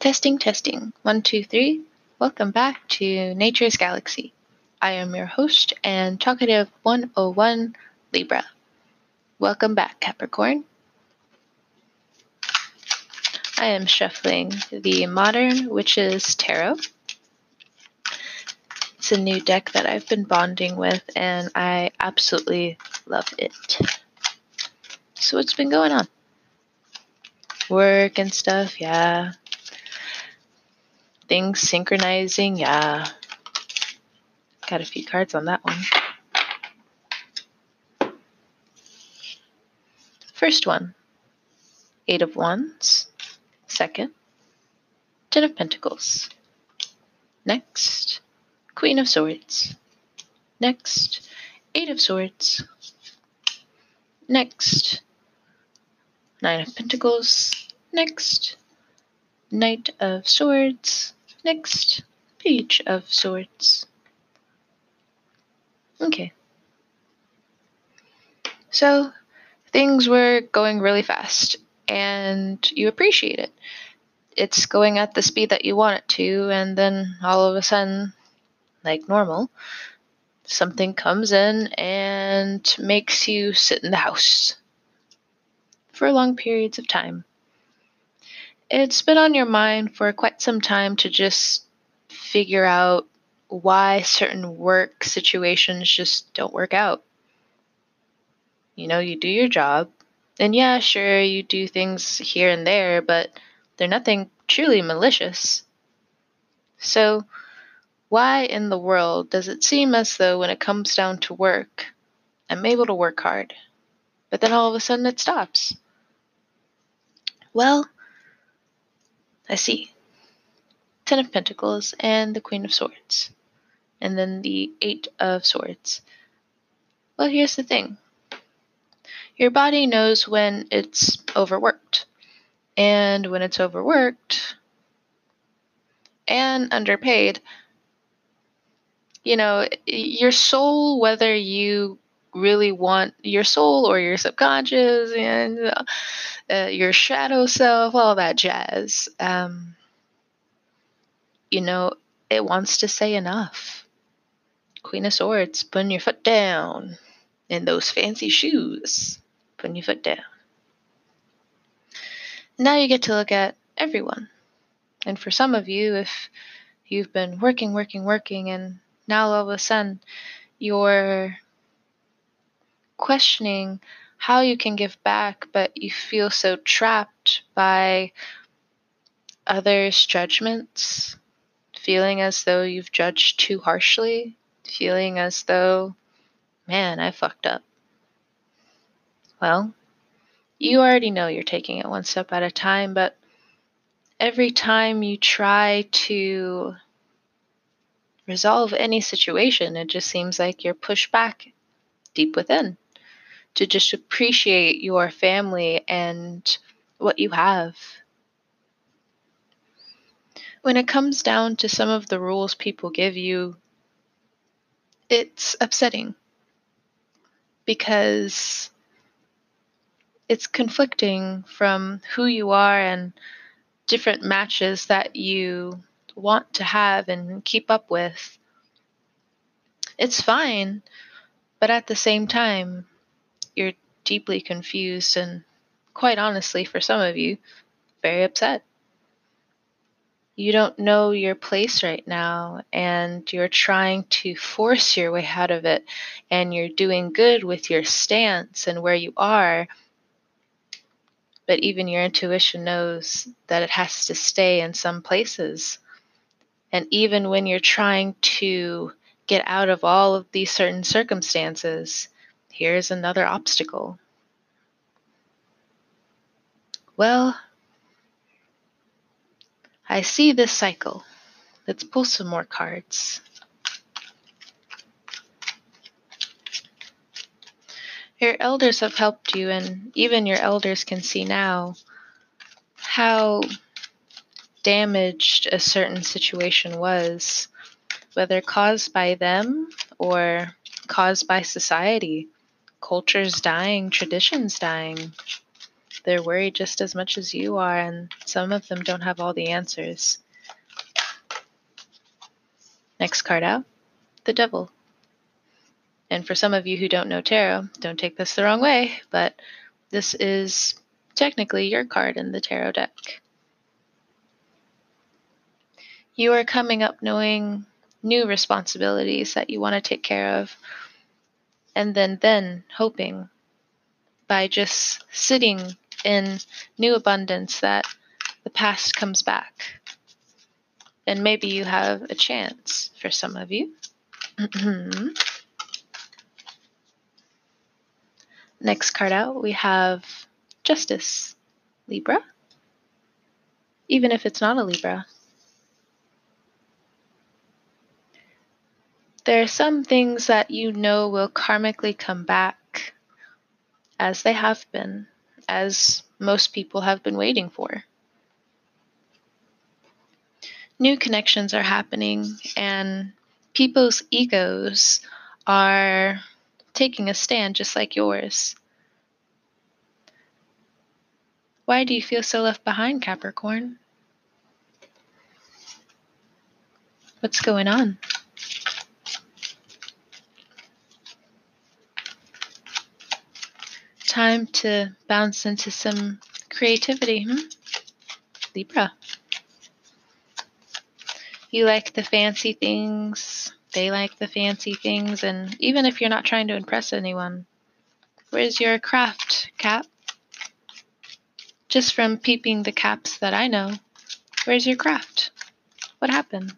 Testing, testing. One, two, three. Welcome back to Nature's Galaxy. I am your host and talkative 101 Libra. Welcome back, Capricorn. I am shuffling the Modern Witches Tarot. It's a new deck that I've been bonding with, and I absolutely love it. So, what's been going on? Work and stuff, yeah. Things synchronizing, yeah. Got a few cards on that one. First one Eight of Wands. Second, Ten of Pentacles. Next, Queen of Swords. Next, Eight of Swords. Next, Nine of Pentacles. Next, Knight of Swords. Next, Page of Swords. Okay. So, things were going really fast, and you appreciate it. It's going at the speed that you want it to, and then all of a sudden, like normal, something comes in and makes you sit in the house for long periods of time. It's been on your mind for quite some time to just figure out why certain work situations just don't work out. You know, you do your job, and yeah, sure, you do things here and there, but they're nothing truly malicious. So, why in the world does it seem as though when it comes down to work, I'm able to work hard, but then all of a sudden it stops? Well, I see. Ten of Pentacles and the Queen of Swords. And then the Eight of Swords. Well, here's the thing your body knows when it's overworked. And when it's overworked and underpaid, you know, your soul, whether you really want your soul or your subconscious and uh, uh, your shadow self, all that jazz. Um, you know, it wants to say enough. Queen of Swords, putting your foot down in those fancy shoes, putting your foot down. Now you get to look at everyone. And for some of you, if you've been working, working, working, and now all of a sudden you're questioning how you can give back, but you feel so trapped by others' judgments, feeling as though you've judged too harshly, feeling as though, man, I fucked up. Well, you already know you're taking it one step at a time, but every time you try to resolve any situation, it just seems like you're pushed back deep within to just appreciate your family and what you have. When it comes down to some of the rules people give you, it's upsetting because it's conflicting from who you are and different matches that you want to have and keep up with. It's fine, but at the same time, you're deeply confused and, quite honestly, for some of you, very upset. You don't know your place right now, and you're trying to force your way out of it, and you're doing good with your stance and where you are. But even your intuition knows that it has to stay in some places. And even when you're trying to get out of all of these certain circumstances, Here's another obstacle. Well, I see this cycle. Let's pull some more cards. Your elders have helped you, and even your elders can see now how damaged a certain situation was, whether caused by them or caused by society cultures dying, traditions dying. They're worried just as much as you are, and some of them don't have all the answers. Next card out the Devil. And for some of you who don't know tarot, don't take this the wrong way, but this is technically your card in the tarot deck. You are coming up knowing new responsibilities that you want to take care of, and then then hoping by just sitting in new abundance that the past comes back. And maybe you have a chance for some of you. Next card out, we have Justice, Libra. Even if it's not a Libra. There are some things that you know will karmically come back as they have been, as most people have been waiting for. New connections are happening, and people's egos are taking a stand just like yours. Why do you feel so left behind, Capricorn? What's going on? Time to bounce into some creativity, hmm? Libra. You like the fancy things, they like the fancy things, and even if you're not trying to impress anyone, where's your craft, Cap? Just from peeping the caps that I know, where's your craft? What happened?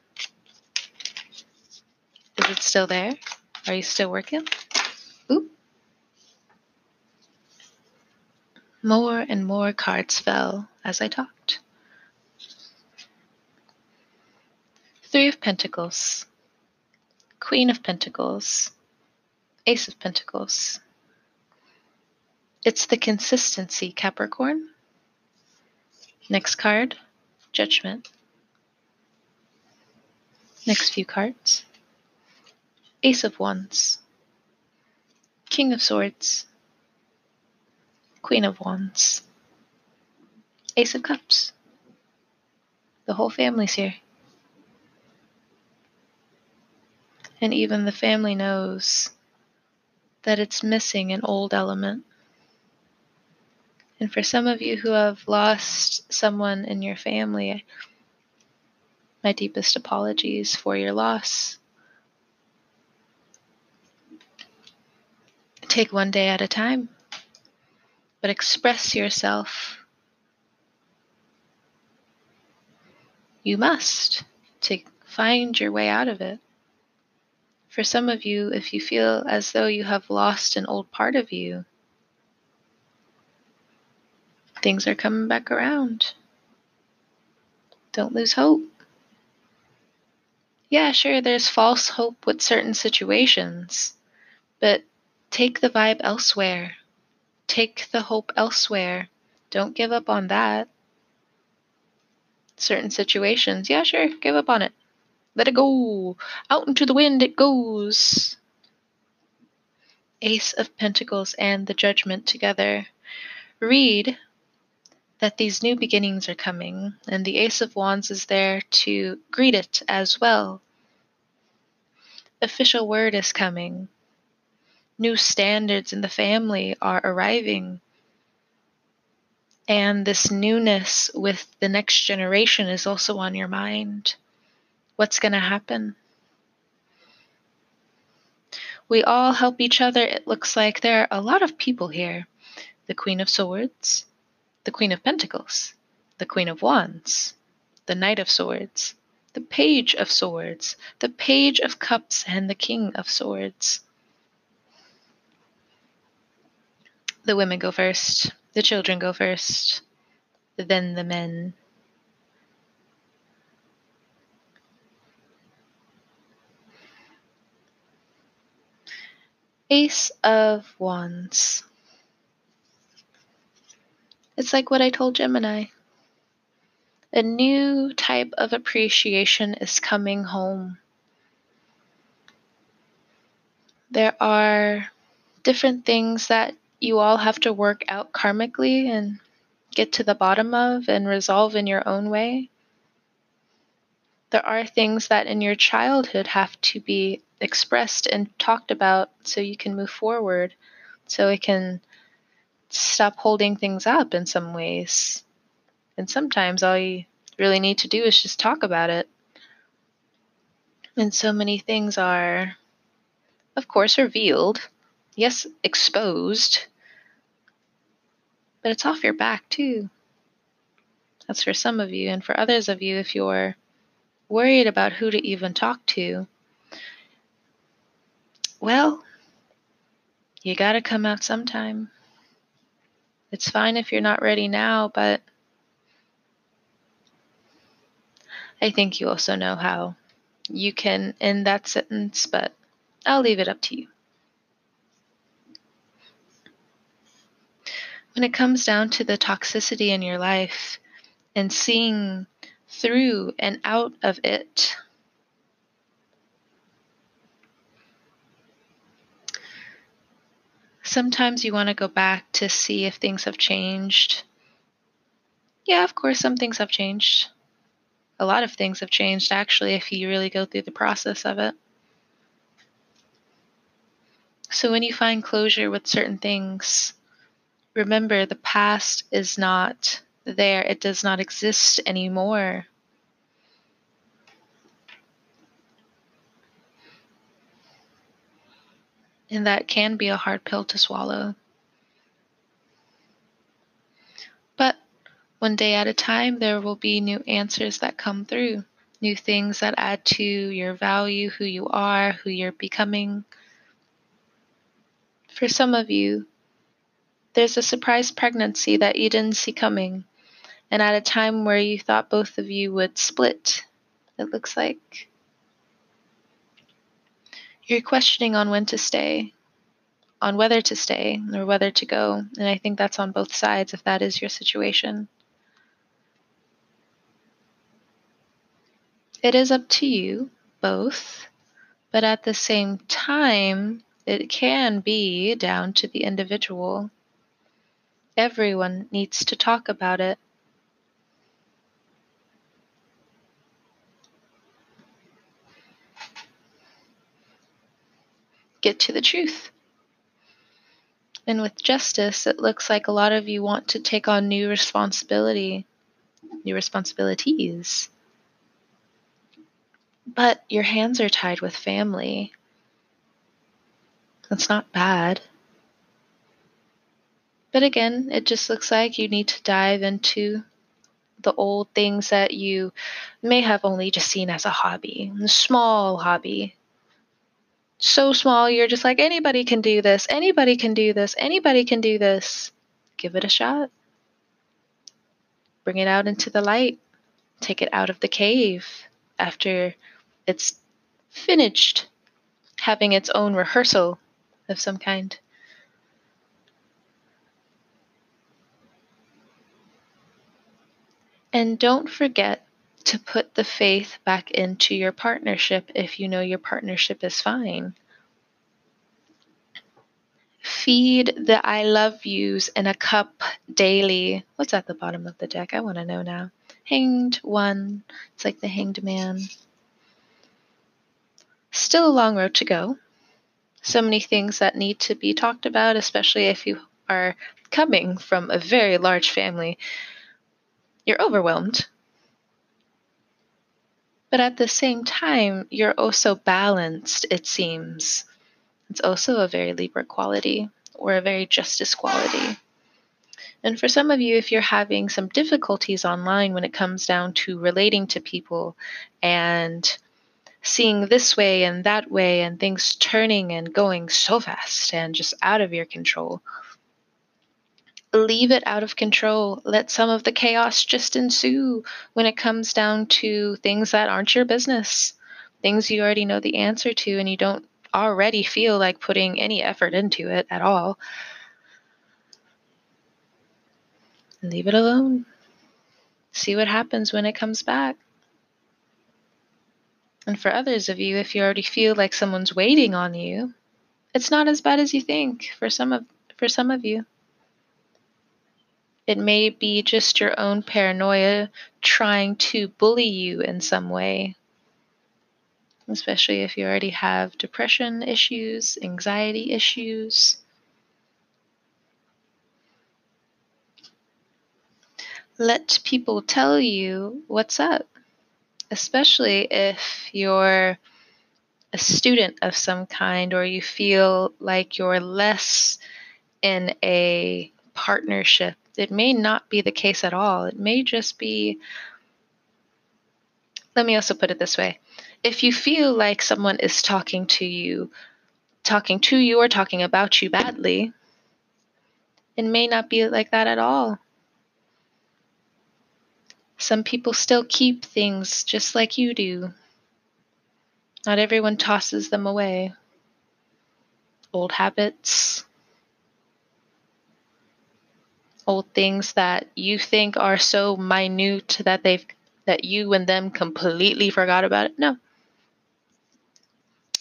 Is it still there? Are you still working? More and more cards fell as I talked. Three of Pentacles. Queen of Pentacles, Ace of Pentacles. It's the consistency, Capricorn. Next card, Judgment. Next few cards Ace of Wands, King of Swords, Queen of Wands, Ace of Cups. The whole family's here. and even the family knows that it's missing an old element. And for some of you who have lost someone in your family, my deepest apologies for your loss. Take one day at a time, but express yourself. You must to find your way out of it. For some of you, if you feel as though you have lost an old part of you, things are coming back around. Don't lose hope. Yeah, sure, there's false hope with certain situations, but take the vibe elsewhere. Take the hope elsewhere. Don't give up on that. Certain situations, yeah, sure, give up on it. Let it go. Out into the wind it goes. Ace of Pentacles and the Judgment together. Read that these new beginnings are coming, and the Ace of Wands is there to greet it as well. Official word is coming. New standards in the family are arriving. And this newness with the next generation is also on your mind what's going to happen. We all help each other. It looks like there are a lot of people here the Queen of Swords, the Queen of Pentacles, the Queen of Wands, the Knight of Swords, the Page of Swords, the Page of Cups, and the King of Swords. The women go first, the children go first, then the men. Ace of Wands. It's like what I told Gemini. A new type of appreciation is coming home. There are different things that you all have to work out karmically, and get to the bottom of and resolve in your own way. There are things that in your childhood have to be expressed and talked about so you can move forward, so it can stop holding things up in some ways. And sometimes all you really need to do is just talk about it. And so many things are, of course, revealed, yes, exposed, but it's off your back too. That's for some of you. And for others of you, if you're worried about who to even talk to, well, you got to come out sometime. It's fine if you're not ready now, but I think you also know how you can end that sentence, but I'll leave it up to you. When it comes down to the toxicity in your life and seeing through and out of it, sometimes you want to go back to see if things have changed. Yeah, of course, some things have changed. A lot of things have changed, actually, if you really go through the process of it. So, when you find closure with certain things, remember the past is not there, it does not exist anymore. And that can be a hard pill to swallow. But one day at a time, there will be new answers that come through, new things that add to your value, who you are, who you're becoming. For some of you, there's a surprise pregnancy that you didn't see coming, and at a time where you thought both of you would split, it looks like. You're questioning on when to stay, on whether to stay or whether to go, and I think that's on both sides if that is your situation. It is up to you, both, but at the same time, it can be down to the individual. Everyone needs to talk about it. Get to the truth. And with justice, it looks like a lot of you want to take on new responsibility, new responsibilities. But your hands are tied with family. That's not bad. But again, it just looks like you need to dive into the old things that you may have only just seen as a hobby, a small hobby. So small, you're just like, anybody can do this, anybody can do this, anybody can do this. Give it a shot. Bring it out into the light. Take it out of the cave after it's finished having its own rehearsal of some kind. And don't forget to put the faith back into your partnership if you know your partnership is fine. Feed the I love yous in a cup daily. What's at the bottom of the deck? I want to know now. Hanged one. It's like the hanged man. Still a long road to go. So many things that need to be talked about, especially if you are coming from a very large family you're overwhelmed. But at the same time, you're also balanced, it seems. It's also a very Libra quality or a very justice quality. And for some of you, if you're having some difficulties online when it comes down to relating to people and seeing this way and that way and things turning and going so fast and just out of your control, leave it out of control. Let some of the chaos just ensue when it comes down to things that aren't your business, things you already know the answer to, and you don't already feel like putting any effort into it at all. Leave it alone. See what happens when it comes back. And for others of you, if you already feel like someone's waiting on you, it's not as bad as you think for some of for some of you It may be just your own paranoia trying to bully you in some way, especially if you already have depression issues, anxiety issues. Let people tell you what's up, especially if you're a student of some kind or you feel like you're less in a partnership. It may not be the case at all. It may just be. Let me also put it this way if you feel like someone is talking to you, talking to you or talking about you badly, it may not be like that at all. Some people still keep things just like you do. Not everyone tosses them away. Old habits, old things that you think are so minute that they've that you and them completely forgot about it. No.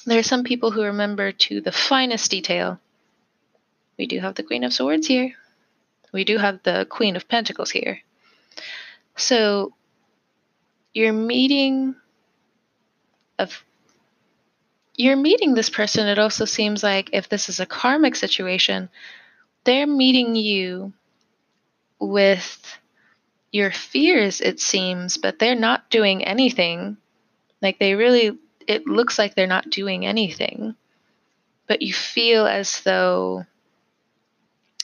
There are some people who remember to the finest detail. We do have the Queen of Swords here. We do have the Queen of Pentacles here. So you're meeting of you're meeting this person, it also seems like if this is a karmic situation, they're meeting you with your fears, it seems, but they're not doing anything. Like they really, it looks like they're not doing anything. But you feel as though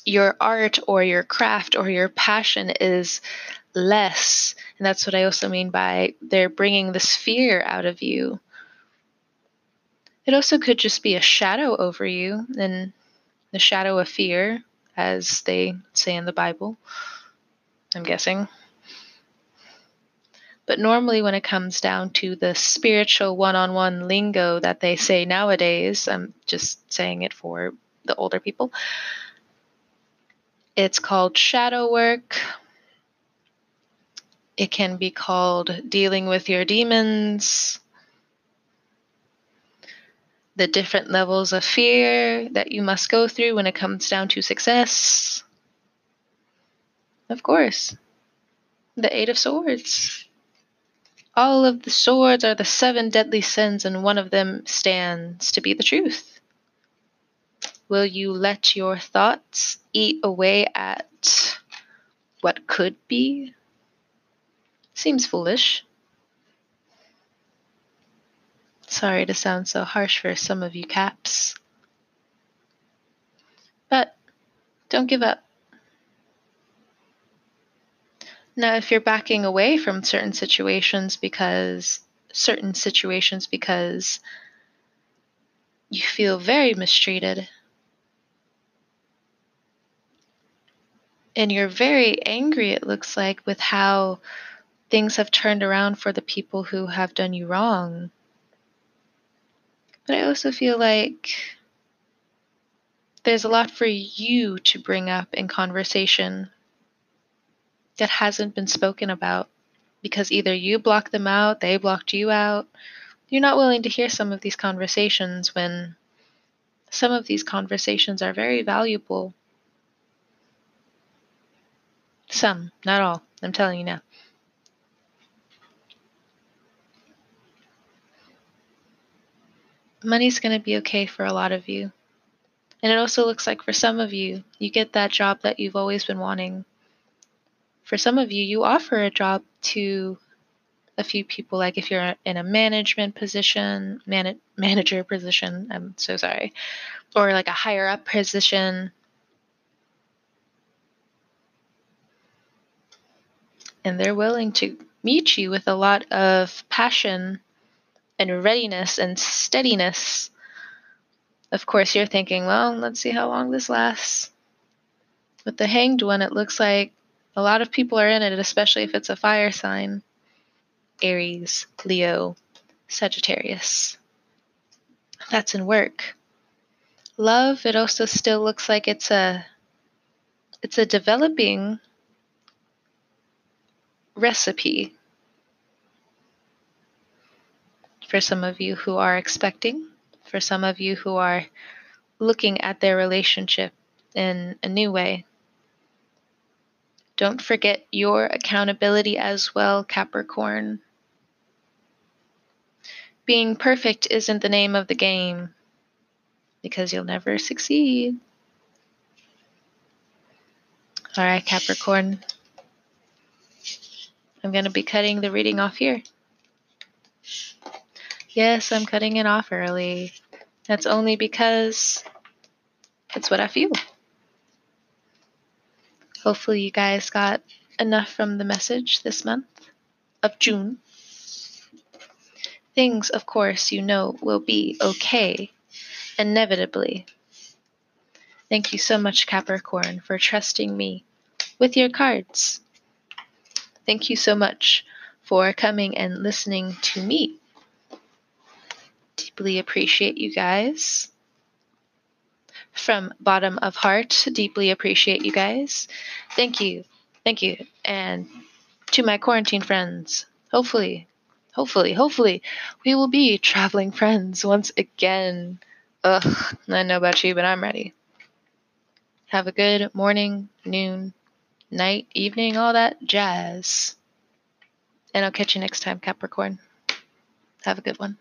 your art or your craft or your passion is less. And that's what I also mean by they're bringing this fear out of you. It also could just be a shadow over you, and the shadow of fear, as they say in the Bible, I'm guessing. But normally, when it comes down to the spiritual one on one lingo that they say nowadays, I'm just saying it for the older people, it's called shadow work. It can be called dealing with your demons the different levels of fear that you must go through when it comes down to success. Of course, the Eight of Swords. All of the swords are the seven deadly sins, and one of them stands to be the truth. Will you let your thoughts eat away at what could be? Seems foolish. Sorry to sound so harsh for some of you caps. But don't give up. Now, if you're backing away from certain situations because certain situations because you feel very mistreated and you're very angry, it looks like, with how things have turned around for the people who have done you wrong. But I also feel like there's a lot for you to bring up in conversation that hasn't been spoken about because either you blocked them out, they blocked you out. You're not willing to hear some of these conversations when some of these conversations are very valuable. Some, not all. I'm telling you now. Money's going to be okay for a lot of you. And it also looks like for some of you, you get that job that you've always been wanting. For some of you, you offer a job to a few people, like if you're in a management position, man- manager position, I'm so sorry, or like a higher up position. And they're willing to meet you with a lot of passion and readiness and steadiness. Of course, you're thinking, well, let's see how long this lasts. With the hanged one, it looks like a lot of people are in it, especially if it's a fire sign Aries, Leo, Sagittarius. That's in work. Love, it also still looks like it's a it's a developing recipe for some of you who are expecting, for some of you who are looking at their relationship in a new way. Don't forget your accountability as well, Capricorn. Being perfect isn't the name of the game because you'll never succeed. All right, Capricorn. I'm going to be cutting the reading off here. Yes, I'm cutting it off early. That's only because it's what I feel. Hopefully, you guys got enough from the message this month of June. Things, of course, you know will be okay, inevitably. Thank you so much, Capricorn, for trusting me with your cards. Thank you so much for coming and listening to me. Deeply appreciate you guys. From bottom of heart, deeply appreciate you guys. Thank you. Thank you. And to my quarantine friends, hopefully, hopefully, hopefully, we will be traveling friends once again. Ugh, I know about you, but I'm ready. Have a good morning, noon, night, evening, all that jazz. And I'll catch you next time, Capricorn. Have a good one.